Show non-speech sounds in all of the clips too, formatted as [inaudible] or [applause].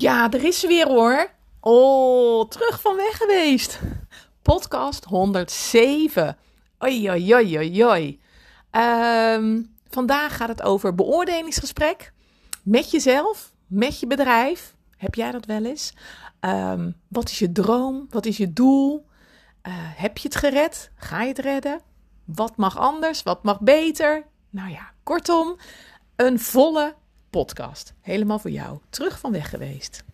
Ja, er is ze weer hoor. Oh, terug van weg geweest. Podcast 107. Oi, oi, oi, oi. Ehm, vandaag gaat het over beoordelingsgesprek. Met jezelf, met je bedrijf. Heb jij dat wel eens? Ehm, wat is je droom? Wat is je doel? Eh, heb je het gered? Ga je het redden? Wat mag anders? Wat mag beter? Nou ja, kortom, een volle podcast. Helemaal voor jou. Terug van weg geweest.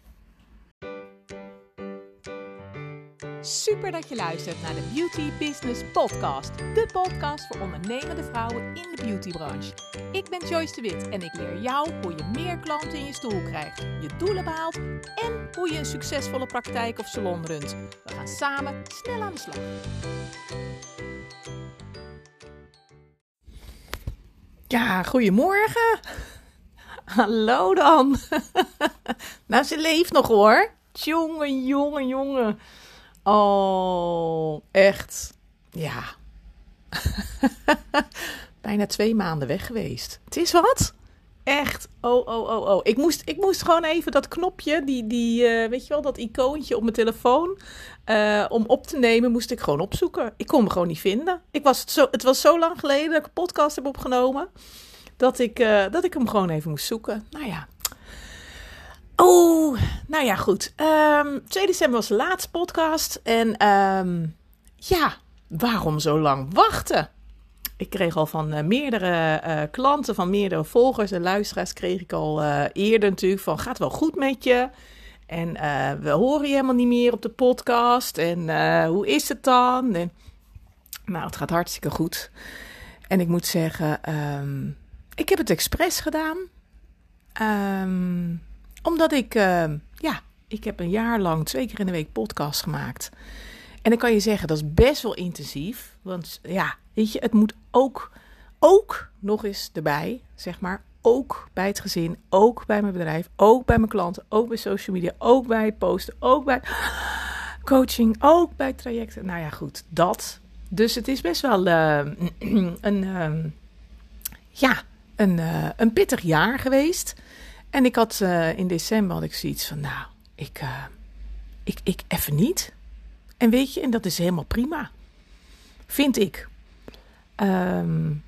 Super dat je luistert naar de Beauty Business Podcast. De podcast voor ondernemende vrouwen in de beautybranche. Ik ben Joyce de Wit en ik leer jou hoe je meer klanten in je stoel krijgt, je doelen behaalt en hoe je een succesvolle praktijk of salon runt. We gaan samen snel aan de slag. Ja, goedemorgen. Hallo dan. [laughs] nou, ze leeft nog hoor. Jongen, jongen, jongen. Oh, echt. Ja. [laughs] Bijna twee maanden weg geweest. Het is wat. Echt. Oh, oh, oh, oh. Ik moest, ik moest gewoon even dat knopje, die, die uh, weet je wel, dat icoontje op mijn telefoon, uh, om op te nemen, moest ik gewoon opzoeken. Ik kon hem gewoon niet vinden. Ik was het, zo, het was zo lang geleden dat ik een podcast heb opgenomen, dat ik, uh, dat ik hem gewoon even moest zoeken. Nou ja. Oh, nou ja, goed. Um, 2 december was de laatste podcast. En um, ja, waarom zo lang wachten? Ik kreeg al van uh, meerdere uh, klanten, van meerdere volgers en luisteraars, kreeg ik al eerder natuurlijk van, gaat wel goed met je? En we horen je helemaal niet meer op de podcast. En hoe is het dan? En, nou, het gaat hartstikke goed. En ik moet zeggen, um, ik heb het expres gedaan. Um, omdat ik, uh, ja, ik heb een jaar lang twee keer in de week podcast gemaakt. En dan kan je zeggen, dat is best wel intensief. Want ja, weet je, het moet ook, ook nog eens erbij, zeg maar. Ook bij het gezin, ook bij mijn bedrijf, ook bij mijn klanten, ook bij social media, ook bij posten, ook bij [gasps] coaching, ook bij trajecten. Nou ja, goed, dat. Dus het is best wel uh, [clears throat] een, ja, een, uh, een pittig jaar geweest. En ik had uh, in december had ik zoiets van, nou, ik, uh, ik, ik even niet. En weet je, en dat is helemaal prima. Vind ik. Um,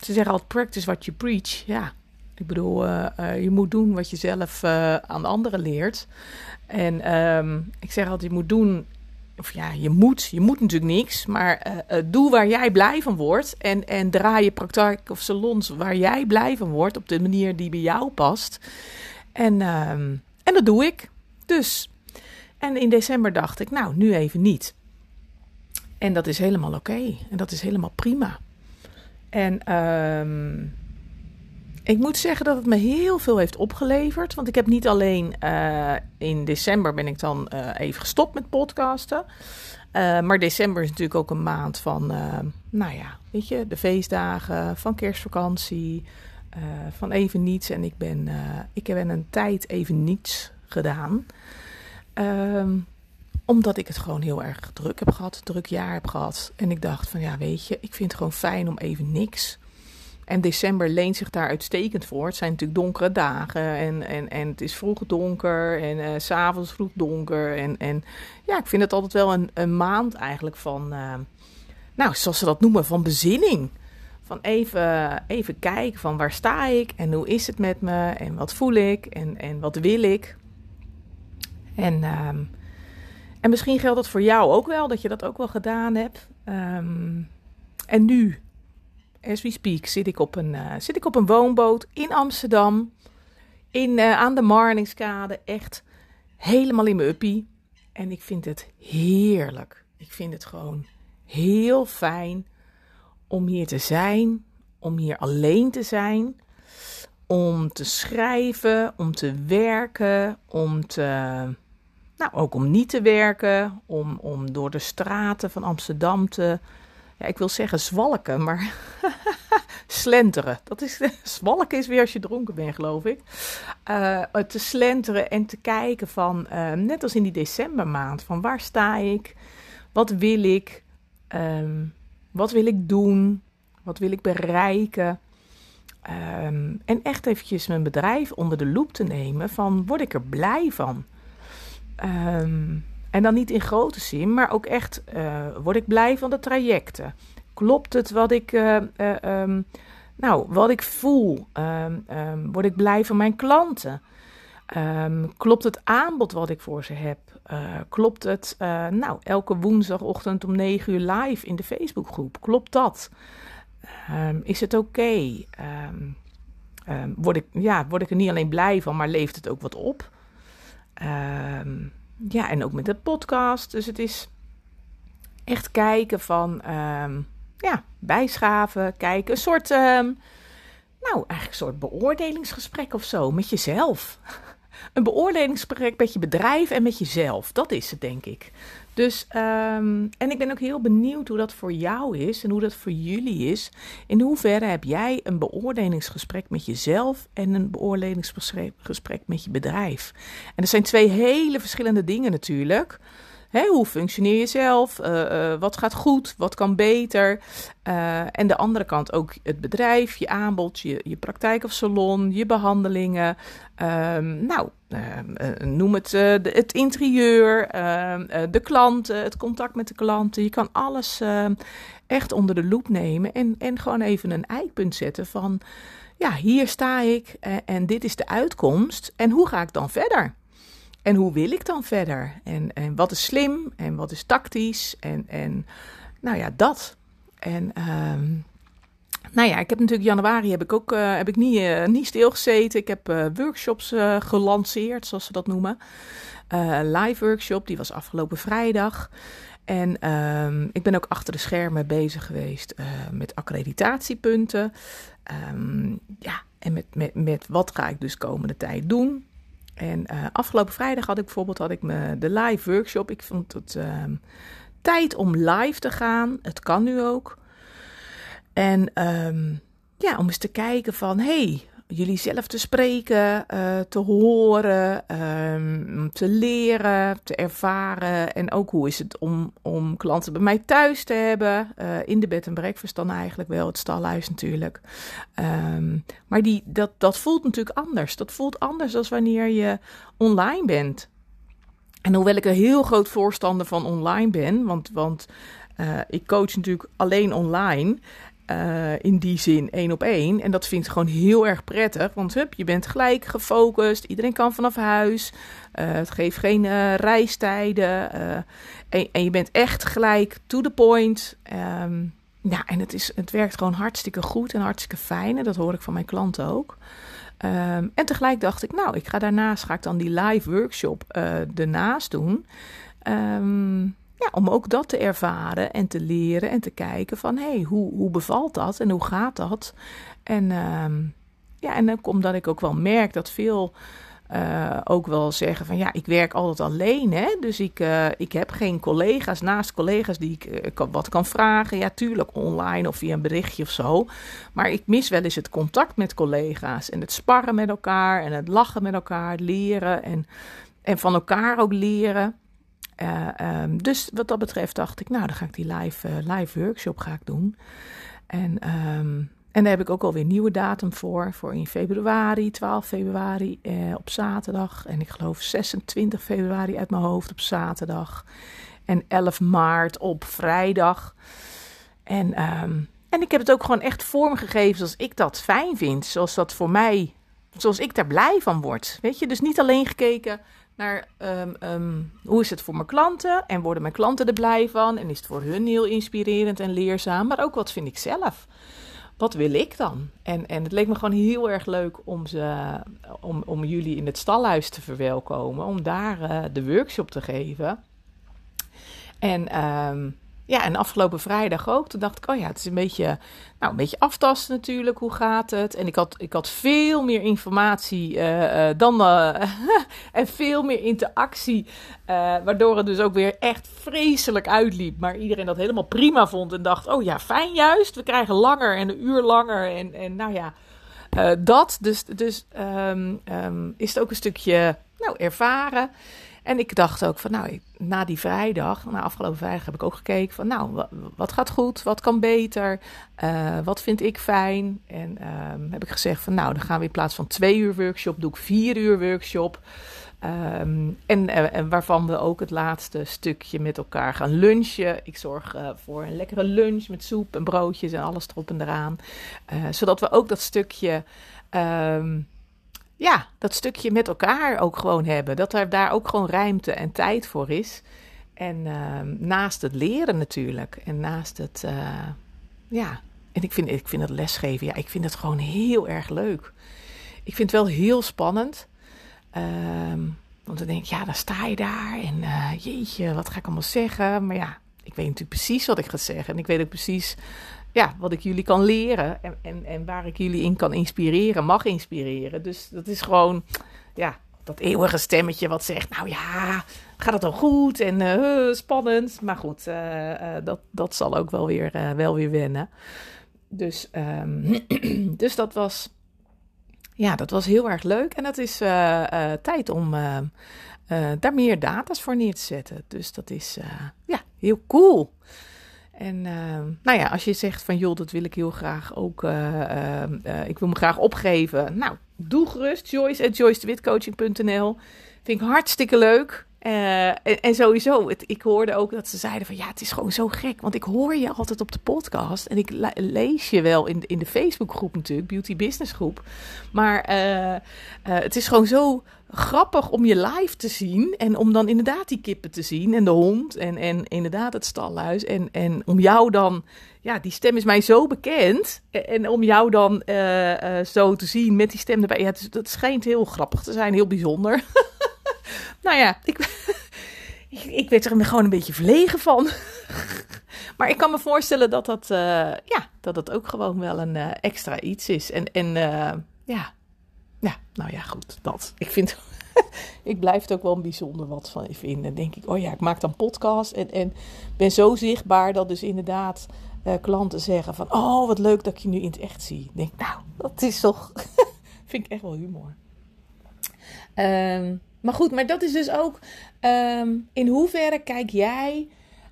ze zeggen altijd, practice what you preach. Ja, ik bedoel, je moet doen wat je zelf aan anderen leert. En um, ik zeg altijd, je moet doen of ja, je moet, je moet natuurlijk niks, maar uh, uh, doe waar jij blij van wordt. En, en draai je praktijk of salons waar jij blij van wordt, op de manier die bij jou past. En, uh, en dat doe ik. Dus. En in december dacht ik, nou, nu even niet. En dat is helemaal oké. En dat is helemaal prima. En ehm, ik moet zeggen dat het me heel veel heeft opgeleverd. Want ik heb niet alleen uh, in december ben ik dan uh, even gestopt met podcasten. Uh, maar december is natuurlijk ook een maand van, nou ja, weet je, de feestdagen, van kerstvakantie, van even niets. En ik ben, ik heb een tijd even niets gedaan. Um, omdat ik het gewoon heel erg druk heb gehad, druk jaar heb gehad. En ik dacht van ja, weet je, ik vind het gewoon fijn om even niks. En december leent zich daar uitstekend voor. Het zijn natuurlijk donkere dagen en, en, en het is vroeg donker en uh, s'avonds vroeg donker. En, en ja, ik vind het altijd wel een, een maand eigenlijk van, uh, nou, zoals ze dat noemen, van bezinning. Van even, even kijken van waar sta ik en hoe is het met me en wat voel ik en, en wat wil ik. En, um, en misschien geldt dat voor jou ook wel, dat je dat ook wel gedaan hebt. Um, en nu as we speak, zit ik op een, uh, zit ik op een woonboot in Amsterdam. In, uh, aan de Marningskade. Echt helemaal in mijn uppie. En ik vind het heerlijk. Ik vind het gewoon heel fijn om hier te zijn. Om hier alleen te zijn. Om te schrijven. Om te werken. Om te. Nou, ook om niet te werken. Om, om door de straten van Amsterdam te ja, ik wil zeggen zwalken, maar slenteren. Dat is, [laughs] zwalken is weer als je dronken bent, geloof ik. Uh, te slenteren en te kijken van, uh, net als in die decembermaand, van waar sta ik? Wat wil ik? Um, wat wil ik doen? Wat wil ik bereiken? Ehm, en echt eventjes mijn bedrijf onder de loep te nemen van word ik er blij van? Ehm, en dan niet in grote zin, maar ook echt uh, word ik blij van de trajecten? Klopt het wat ik, nou, wat ik voel? word ik blij van mijn klanten? klopt het aanbod wat ik voor ze heb? klopt het, nou, elke woensdagochtend om 9 uur live in de Facebookgroep? Klopt dat? Is het oké? Word, ik, ja, word ik er niet alleen blij van, maar leeft het ook wat op? ja, en ook met de podcast. Dus het is echt kijken van, ja, bijschaven, kijken. Een soort, nou, eigenlijk een soort beoordelingsgesprek of zo met jezelf. [laughs] Een beoordelingsgesprek met je bedrijf en met jezelf. Dat is het, denk ik. Dus, um, en ik ben ook heel benieuwd hoe dat voor jou is en hoe dat voor jullie is. In hoeverre heb jij een beoordelingsgesprek met jezelf en een beoordelingsgesprek met je bedrijf? En dat zijn twee hele verschillende dingen natuurlijk hoe functioneer je zelf? Uh, uh, wat gaat goed? Wat kan beter? Uh, en de andere kant ook het bedrijf, je aanbod, je, je praktijk of salon, je behandelingen. Um, nou, ehm, noem het het interieur, ehm, de klanten, het contact met de klanten. Je kan alles echt onder de loep nemen en, en gewoon even een eikpunt zetten van... Ja, hier sta ik en dit is de uitkomst. En hoe ga ik dan verder? En hoe wil ik dan verder? En, en wat is slim en wat is tactisch? En, en nou ja, dat. En um, nou ja, ik heb natuurlijk januari heb ik ook uh, heb ik niet, uh, niet stilgezeten. Ik heb uh, workshops gelanceerd, zoals ze dat noemen. live workshop, die was afgelopen vrijdag. En um, ik ben ook achter de schermen bezig geweest met accreditatiepunten. Um, ja, en met, met, met wat ga ik dus komende tijd doen. En uh, afgelopen vrijdag had ik bijvoorbeeld had ik me de live workshop. Ik vond het uh, tijd om live te gaan. Het kan nu ook. En um, ja, om eens te kijken van, hey, jullie zelf te spreken, uh, te horen, um, te leren, te ervaren. En ook hoe is het om, om klanten bij mij thuis te hebben. Uh, in de bed en breakfast dan eigenlijk wel, het stalhuis natuurlijk. Um, maar die, dat, dat voelt natuurlijk anders. Dat voelt anders dan wanneer je online bent. En hoewel ik een heel groot voorstander van online ben, want, want uh, ik coach natuurlijk alleen online. Uh, in die zin één op één. En dat vind ik gewoon heel erg prettig. Want hup, je bent gelijk gefocust. Iedereen kan vanaf huis. Uh, het geeft geen uh, reistijden. En, en, je bent echt gelijk to the point. Ja, en het, is, het werkt gewoon hartstikke goed en hartstikke fijn. En dat hoor ik van mijn klanten ook. Um, en tegelijk dacht ik, nou, ik ga daarnaast ga ik dan die live workshop ernaast doen. Um, ja, om ook dat te ervaren en te leren en te kijken van hé, hey, hoe, hoe bevalt dat en hoe gaat dat? En uh, ja, en ook omdat ik ook wel merk dat veel uh, ook wel zeggen van ja, ik werk altijd alleen. Hè? Dus ik, uh, ik heb geen collega's naast collega's die ik uh, wat kan vragen. Ja, tuurlijk online of via een berichtje of zo. Maar ik mis wel eens het contact met collega's en het sparren met elkaar en het lachen met elkaar, leren en, en van elkaar ook leren. Uh, um, dus wat dat betreft dacht ik, nou, dan ga ik die live, uh, live workshop ga ik doen. En, um, en daar heb ik ook alweer een nieuwe datum voor. Voor in februari, 12 februari uh, op zaterdag. En ik geloof 26 februari uit mijn hoofd op zaterdag. En 11 maart op vrijdag. En, um, en ik heb het ook gewoon echt vormgegeven zoals ik dat fijn vind. Zoals dat voor mij, zoals ik daar blij van word. Weet je, dus niet alleen gekeken naar um, um, hoe is het voor mijn klanten en worden mijn klanten er blij van en is het voor hun heel inspirerend en leerzaam, maar ook wat vind ik zelf. Wat wil ik dan? En, en het leek me gewoon heel erg leuk om, ze, om, om jullie in het stalhuis te verwelkomen, om daar uh, de workshop te geven. En um, ja, en afgelopen vrijdag ook. Toen dacht ik, oh ja, het is een beetje, nou, een beetje aftasten natuurlijk. Hoe gaat het? En ik had, ik had veel meer informatie uh, uh, dan. Uh, [laughs] en veel meer interactie. waardoor het dus ook weer echt vreselijk uitliep. Maar iedereen dat helemaal prima vond. En dacht, oh ja, fijn juist. We krijgen langer en een uur langer. En, en nou ja. Eh, dat, dus, dus ehm, ehm, is het ook een stukje nou, ervaren. En ik dacht ook van, nou, na die vrijdag, na afgelopen vrijdag heb ik ook gekeken van, nou, wat, gaat goed, wat kan beter, uh, wat vind ik fijn. En um, heb ik gezegd van, nou, dan gaan we in plaats van twee uur workshop, doe ik vier uur workshop. Um, en, uh, en, waarvan we ook het laatste stukje met elkaar gaan lunchen. Ik zorg uh, voor een lekkere lunch met soep en broodjes en alles erop en eraan. Zodat we ook dat stukje um, ja, dat stukje met elkaar ook gewoon hebben. Dat er daar ook gewoon ruimte en tijd voor is. En uh, naast het leren natuurlijk. En naast het, uh, ja. En ik vind, ik vind het lesgeven, ja, ik vind het gewoon heel erg leuk. Ik vind het wel heel spannend. Um, want dan denk ik, ja, dan sta je daar en uh, jeetje, wat ga ik allemaal zeggen? Maar ja, ik weet natuurlijk precies wat ik ga zeggen. En ik weet ook precies ja, wat ik jullie kan leren en, en, en waar ik jullie in kan inspireren, mag inspireren. Dus dat is gewoon, ja, dat eeuwige stemmetje wat zegt, nou ja, gaat het al goed en uh, spannend. Maar goed, uh, uh, dat, dat zal ook wel weer, wel weer wennen. Dus, um, [clears throat] dus dat was, ja, dat was heel erg leuk. En het is tijd om daar meer data's voor neer te zetten. Dus dat is, ja, heel cool. En uh, nou ja, als je zegt van joh, dat wil ik heel graag ook, uh, uh, ik wil me graag opgeven. Nou, doe gerust, Joyce at joycedewitcoaching.nl. Vind ik hartstikke leuk. En, en, sowieso, ik hoorde ook dat ze zeiden van ja, het is gewoon zo gek. Want ik hoor je altijd op de podcast en ik lees je wel in, in de Facebookgroep natuurlijk, Beauty Business groep. Maar het is gewoon zo grappig om je live te zien. En om dan inderdaad die kippen te zien. En de hond. En, en inderdaad het stalhuis. En, en om jou dan. Ja, die stem is mij zo bekend. En, om jou dan uh, uh, zo te zien met die stem erbij. Ja, dat schijnt heel grappig te zijn. Heel bijzonder. [laughs] nou ja, ik, [laughs] ik, ik werd er gewoon een beetje verlegen van. [laughs] maar ik kan me voorstellen dat dat, uh, ja, dat dat ook gewoon wel een extra iets is. En, en ja, ja, nou ja, goed, dat. Ik vind, [laughs] ik blijf het ook wel een bijzonder wat van vinden. denk ik, oh ja, ik maak dan podcast en, en ben zo zichtbaar dat dus inderdaad uh, klanten zeggen van, oh wat leuk dat ik je nu in het echt zie. Ik denk, nou, dat is toch, [laughs] vind ik echt wel humor. Um, maar goed, maar dat is dus ook, um, in hoeverre kijk jij,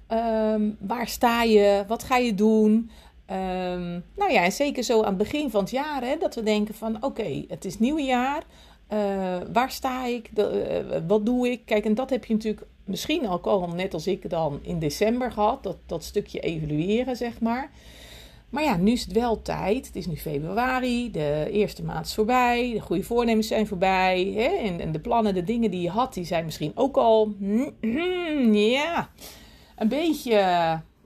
um, waar sta je, wat ga je doen... Um, nou ja, en zeker zo aan het begin van het jaar, hè, dat we denken van oké, het is nieuwjaar. Uh, waar sta ik? De, uh, wat doe ik? Kijk, en dat heb je natuurlijk misschien ook al, net als ik dan in december gehad. Dat, dat stukje evalueren, zeg maar. Maar ja, nu is het wel tijd. Het is nu februari, de eerste maand is voorbij, de goede voornemens zijn voorbij. Hè? En, en de plannen, de dingen die je had, die zijn misschien ook al, [clears throat] ja, een beetje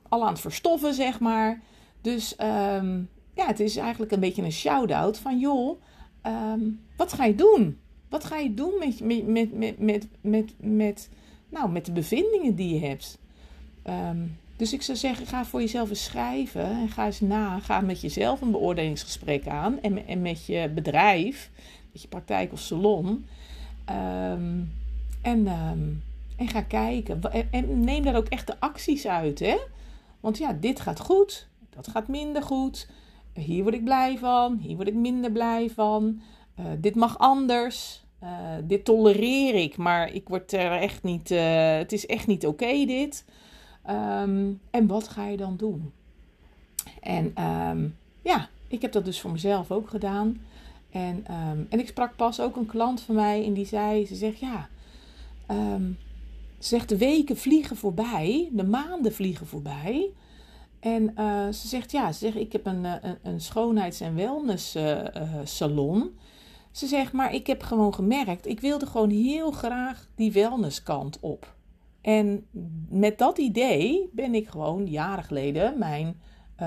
al aan het verstoffen, zeg maar. Dus um, ja, het is eigenlijk een beetje een shout-out van joh, um, wat ga je doen? Wat ga je doen met, met, met, met, met, met, nou, met de bevindingen die je hebt? Um, dus ik zou zeggen, ga voor jezelf eens schrijven en ga eens na. Ga met jezelf een beoordelingsgesprek aan en, en met je bedrijf, met je praktijk of salon. en, en ga kijken. En, en neem daar ook echt de acties uit, hè? Want ja, dit gaat goed dat gaat minder goed. Hier word ik blij van, hier word ik minder blij van. Uh, dit mag anders. Uh, dit tolereer ik, maar ik word er echt niet. Uh, het is echt niet oké, dit. Um, en wat ga je dan doen? En um, ja, ik heb dat dus voor mezelf ook gedaan. En, um, en ik sprak pas ook een klant van mij en die zei: Ze zegt ja. ze zegt: De weken vliegen voorbij, de maanden vliegen voorbij. En uh, ze zegt, ja, ze zegt, ik heb een, een, een schoonheids- en wellness-salon. Uh, ze zegt, maar ik heb gewoon gemerkt, ik wilde gewoon heel graag die wellnesskant op. En met dat idee ben ik gewoon jaren geleden mijn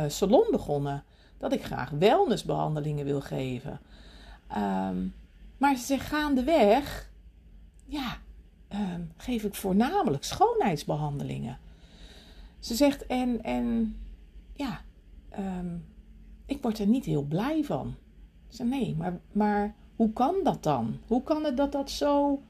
salon begonnen. Dat ik graag wellnessbehandelingen wil geven. Um, maar ze zegt, gaandeweg, ja, um, geef ik voornamelijk schoonheidsbehandelingen. Ze zegt, en, en ja, um, ik word er niet heel blij van. Ze zei, nee, maar, maar hoe kan dat dan? Hoe kan het dat dat zo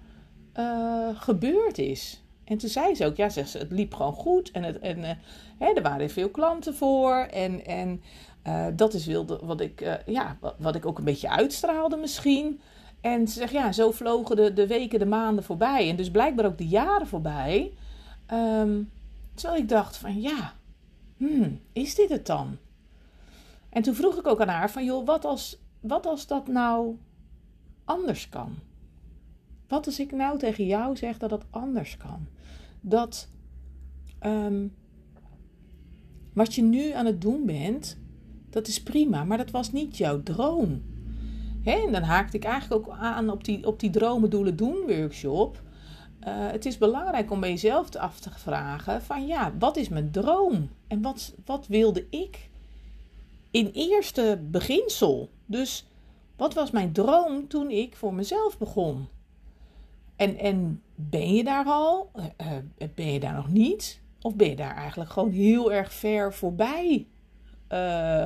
uh, gebeurd is? En toen zei ze ook, ja, zegt ze, het liep gewoon goed. En, het, en uh, hè, er waren veel klanten voor. En, en Uh, dat is wilde, wat, ik, ja, wat, wat, ik ook een beetje uitstraalde misschien. En ze zegt, ja, zo vlogen de, de weken, de maanden voorbij. En dus blijkbaar ook de jaren voorbij. Um, terwijl ik dacht van, ja, hmm, is dit het dan? En toen vroeg ik ook aan haar van, joh, wat als, wat als dat nou anders kan? Wat als ik nou tegen jou zeg dat het anders kan? Dat um, wat je nu aan het doen bent, dat is prima, maar dat was niet jouw droom. Hè? En dan haakte ik eigenlijk ook aan op die, op die dromen, doelen, doen workshop. Uh, het is belangrijk om bij jezelf af te vragen van ja, wat is mijn droom? En wat, wat wilde ik in eerste beginsel? Dus wat was mijn droom toen ik voor mezelf begon? En, en ben je daar al? Uh, ben je daar nog niet? Of ben je daar eigenlijk gewoon heel erg ver voorbij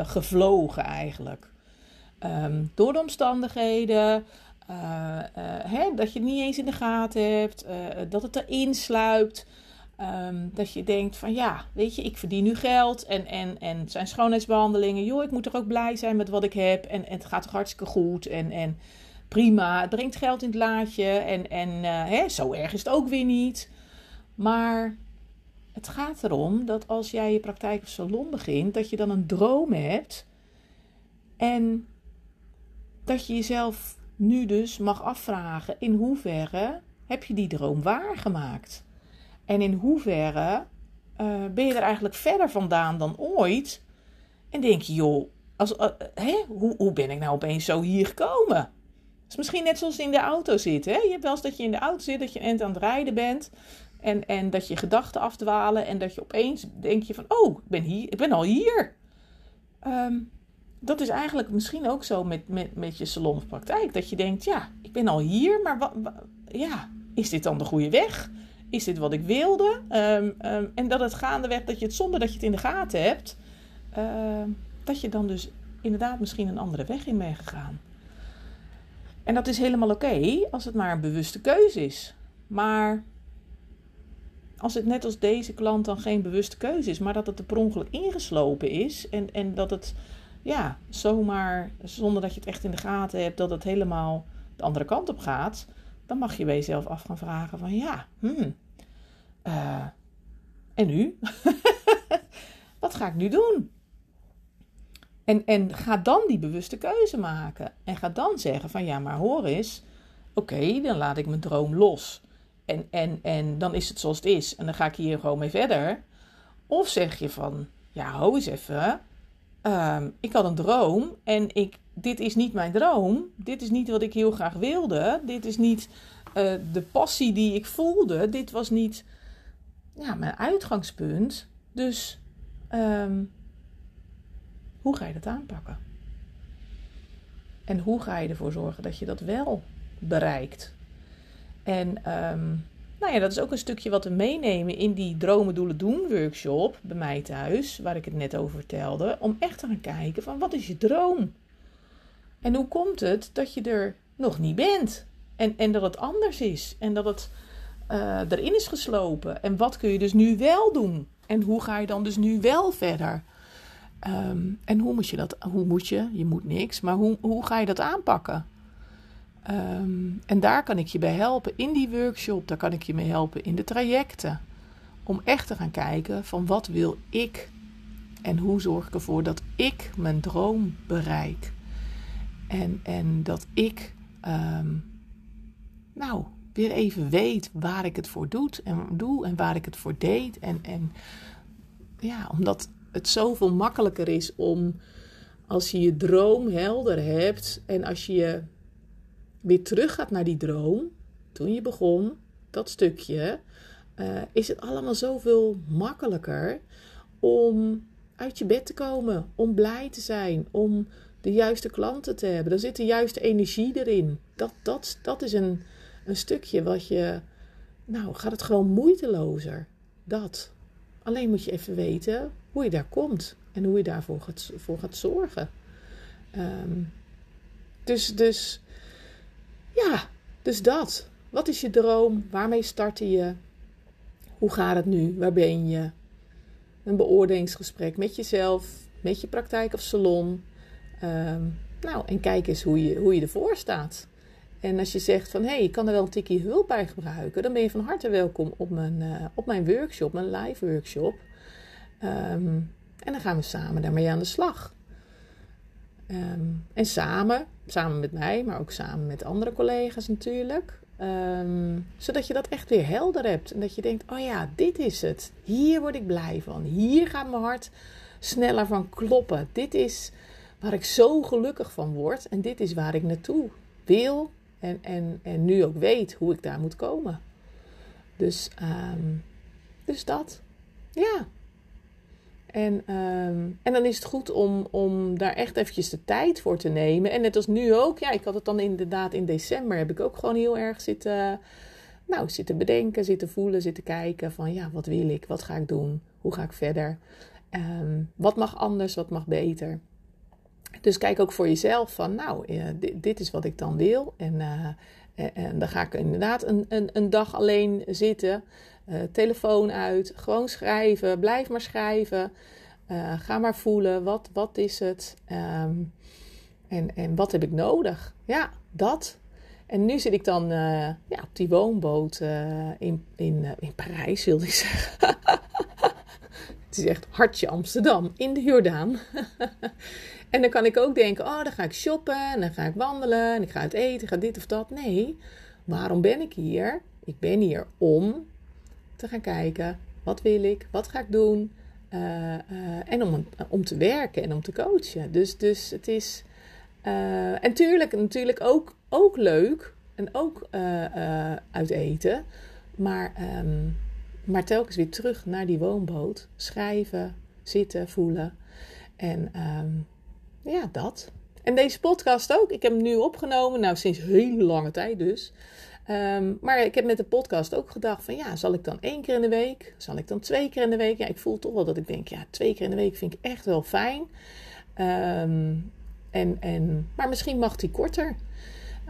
gevlogen eigenlijk? Um, door de omstandigheden, hè, dat je het niet eens in de gaten hebt, dat het erin sluipt. Um, dat je denkt van ja, weet je, ik verdien nu geld en, en, en het zijn schoonheidsbehandelingen. Joh, ik moet toch ook blij zijn met wat ik heb en, en het gaat toch hartstikke goed en, en prima. Het brengt geld in het laadje en, en hè, zo erg is het ook weer niet. Maar het gaat erom dat als jij je praktijk of salon begint, dat je dan een droom hebt. En dat je jezelf nu dus mag afvragen: in hoeverre heb je die droom waargemaakt? En in hoeverre uh, ben je er eigenlijk verder vandaan dan ooit? En denk je, joh, als, uh, hè, hoe, hoe ben ik nou opeens zo hier gekomen? Het is misschien net zoals in de auto zitten. Hè? Je hebt wel eens dat je in de auto zit, dat je aan het rijden bent. En, en dat je gedachten afdwalen en dat je opeens denk je van, oh, ik ben, hier, ik ben al hier. Um, dat is eigenlijk misschien ook zo met, met, met je salonpraktijk. Dat je denkt, ja, ik ben al hier, maar wa, wa, ja, is dit dan de goede weg? Is dit wat ik wilde? Um, um, en dat het gaandeweg, dat je het zonder dat je het in de gaten hebt, uh, dat je dan dus inderdaad misschien een andere weg in bent gegaan. En dat is helemaal oké als het maar een bewuste keuze is. Maar als het net als deze klant dan geen bewuste keuze is, maar dat het er per ongeluk ingeslopen is en, en dat het ja, zomaar, zonder dat je het echt in de gaten hebt, dat het helemaal de andere kant op gaat, dan mag je bij jezelf af gaan vragen van ja, hmm, uh, en nu? [laughs] Wat ga ik nu doen? En, en ga dan die bewuste keuze maken. En ga dan zeggen van ja, maar hoor eens, oké, dan laat ik mijn droom los. En, en, en dan is het zoals het is. En dan ga ik hier gewoon mee verder. Of zeg je van, ja, hou eens even. Um, ik had een droom en ik, dit is niet mijn droom. Dit is niet wat ik heel graag wilde. Dit is niet uh, de passie die ik voelde. Dit was niet ja, mijn uitgangspunt. Dus um, hoe ga je dat aanpakken? En hoe ga je ervoor zorgen dat je dat wel bereikt? En um, nou ja, dat is ook een stukje wat we meenemen in die Dromen, Doelen, Doen workshop bij mij thuis, waar ik het net over vertelde. Om echt te gaan kijken van wat is je droom? En hoe komt het dat je er nog niet bent? En, en dat het anders is. En dat het uh, erin is geslopen. En wat kun je dus nu wel doen? En hoe ga je dan dus nu wel verder? Um, en hoe moet je dat? Hoe moet je? Je moet niks. Maar hoe, hoe ga je dat aanpakken? Um, en daar kan ik je bij helpen in die workshop, daar kan ik je mee helpen in de trajecten. Om echt te gaan kijken van wat wil ik en hoe zorg ik ervoor dat ik mijn droom bereik. En, en dat ik um, nou, weer even weet waar ik het voor doe en, doe en waar ik het voor deed. En, en ja, omdat het zoveel makkelijker is om als je je droom helder hebt en als je je weer terug gaat naar die droom, toen je begon, dat stukje, uh, is het allemaal zoveel makkelijker om uit je bed te komen, om blij te zijn, om de juiste klanten te hebben. Dan zit de juiste energie erin. Dat, dat, dat is een, een stukje wat je, nou gaat het gewoon moeitelozer. Dat. Alleen moet je even weten hoe je daar komt en hoe je daarvoor gaat, voor gaat zorgen. Um, dus, dus ja, dus dat. Wat is je droom? Waarmee startte je? Hoe gaat het nu? Waar ben je? Een beoordelingsgesprek met jezelf, met je praktijk of salon. Ehm, nou, en kijk eens hoe je, hoe je ervoor staat. En als je zegt van hé, hey, ik kan er wel een tikje hulp bij gebruiken, dan ben je van harte welkom op mijn, uh, op mijn workshop, mijn live workshop. Ehm, en dan gaan we samen daarmee aan de slag. Ehm, en samen, samen met mij, maar ook samen met andere collega's natuurlijk. Ehm, zodat je dat echt weer helder hebt. En dat je denkt: oh ja, dit is het. Hier word ik blij van. Hier gaat mijn hart sneller van kloppen. Dit is waar ik zo gelukkig van word. En dit is waar ik naartoe wil. En, en, en nu ook weet hoe ik daar moet komen. Dus, um, dus dat. Ja. En, um, en dan is het goed om, om daar echt eventjes de tijd voor te nemen. En net als nu ook. Ja, ik had het dan inderdaad in december. Heb ik ook gewoon heel erg zitten, nou, zitten bedenken, zitten voelen, zitten kijken. Van ja, wat wil ik? Wat ga ik doen? Hoe ga ik verder? Um, wat mag anders? Wat mag beter? Dus kijk ook voor jezelf van, nou, uh, dit, is wat ik dan wil. En, uh, en dan ga ik inderdaad een, een, een dag alleen zitten. Uh, telefoon uit, gewoon schrijven, blijf maar schrijven. Uh, ga maar voelen, wat, wat is het? Um, en, en wat heb ik nodig? Ja, dat. En nu zit ik dan uh, ja, op die woonboot in, in, in Parijs, wilde ik [laughs] zeggen. het is echt hartje Amsterdam, in de Jordaan. [laughs] en dan kan ik ook denken, oh, dan ga ik shoppen, en dan ga ik wandelen, en ik ga uit eten, ga dit of dat. Nee, waarom ben ik hier? Ik ben hier om te gaan kijken. Wat wil ik? Wat ga ik doen? Uh, uh, en om, om te werken en om te coachen. Dus, dus het is. Uh, en natuurlijk, natuurlijk ook, ook leuk. En ook uit eten. Maar, um, maar telkens weer terug naar die woonboot. Schrijven, zitten, voelen. En um, ja, dat. En deze podcast ook. Ik heb hem nu opgenomen. Nou, sinds hele lange tijd dus. Um, maar ik heb met de podcast ook gedacht van ja, zal ik dan één keer in de week? Zal ik dan twee keer in de week? Ja, ik voel toch wel dat ik denk, ja, twee keer in de week vind ik echt wel fijn. Um, en, en, maar misschien mag die korter.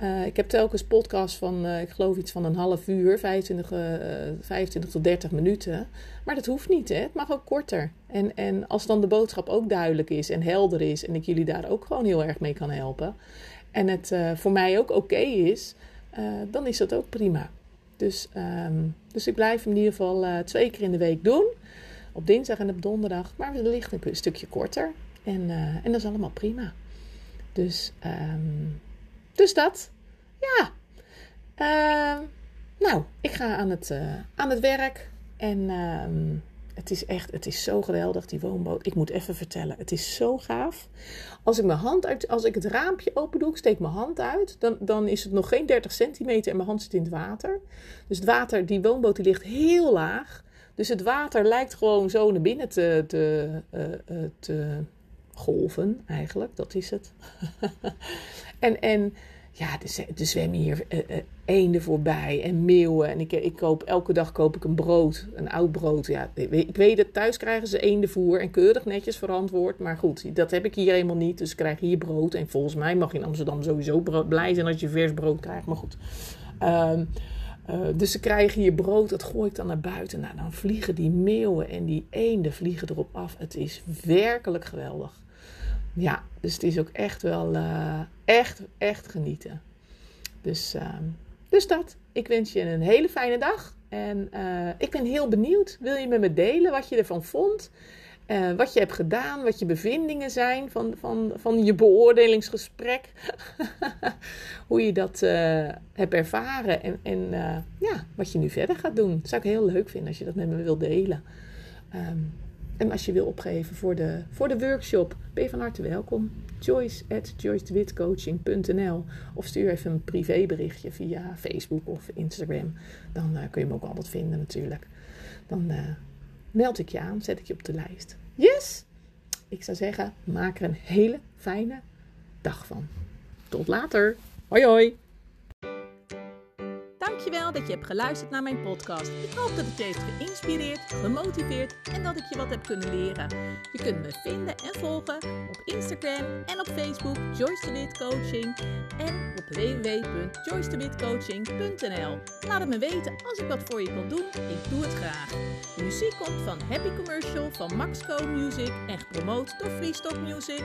Uh, ik heb telkens podcast van, uh, ik geloof iets van een half uur, 25, uh, 25 tot 30 minuten. Maar dat hoeft niet, hè? het mag ook korter. En, en als dan de boodschap ook duidelijk is en helder is en ik jullie daar ook gewoon heel erg mee kan helpen. En het uh, voor mij ook oké is, uh, dan is dat ook prima. Dus, um, dus ik blijf hem in ieder geval uh, twee keer in de week doen. Op dinsdag en op donderdag. Maar wellicht een stukje korter. En, uh, en dat is allemaal prima. Dus, um, dus dat. Ja. Ehm, nou, ik ga aan het, aan het werk. En het is echt, het is zo geweldig, die woonboot. Ik moet even vertellen, het is zo gaaf. Als ik mijn hand uit, als ik het raampje open doe, ik steek mijn hand uit, dan, dan is het nog geen 30 centimeter en mijn hand zit in het water. Dus het water, die woonboot die ligt heel laag. Dus het water lijkt gewoon zo naar binnen te, te, uh, te golven, eigenlijk. Dat is het. [laughs] en, en ja, er, zwemmen hier uh, uh, eenden voorbij en meeuwen. En ik, ik koop, elke dag koop ik een brood, een oud brood. Ja, ik weet het, thuis krijgen ze eendenvoer en keurig netjes verantwoord. Maar goed, dat heb ik hier helemaal niet. Dus ik krijg hier brood. En volgens mij mag je in Amsterdam sowieso blij zijn als je vers brood krijgt. Maar goed. Uh, dus ze krijgen hier brood, dat gooi ik dan naar buiten. Nou, dan vliegen die meeuwen en die eenden vliegen erop af. Het is werkelijk geweldig. Ja, dus het is ook echt wel uh, echt, echt genieten. Dus, uh, dus dat. Ik wens je een hele fijne dag. En uh, ik ben heel benieuwd. Wil je met me delen wat je ervan vond? Uh, wat je hebt gedaan, wat je bevindingen zijn van, van, van je beoordelingsgesprek. [laughs] Hoe je dat hebt ervaren en, en ja, wat je nu verder gaat doen. Dat zou ik heel leuk vinden als je dat met me wilt delen. Um, en als je wil opgeven voor de, voor de workshop, ben je van harte welkom. Joyce at Of stuur even een privéberichtje via Facebook of Instagram. Dan uh, kun je me ook altijd vinden natuurlijk. Dan uh, meld ik je aan, zet ik je op de lijst. Yes! Ik zou zeggen, maak er een hele fijne dag van. Tot later. Hoi hoi! Dat je hebt geluisterd naar mijn podcast. Ik hoop dat het je heeft geïnspireerd, gemotiveerd en dat ik je wat heb kunnen leren. Je kunt me vinden en volgen op Instagram en op Facebook Joyce de Coaching en op www.joycedewitcoaching.nl. Laat het me weten als ik wat voor je kan doen. Ik doe het graag. De muziek komt van Happy Commercial van Max Co Music en gepromoot door Freestock Music.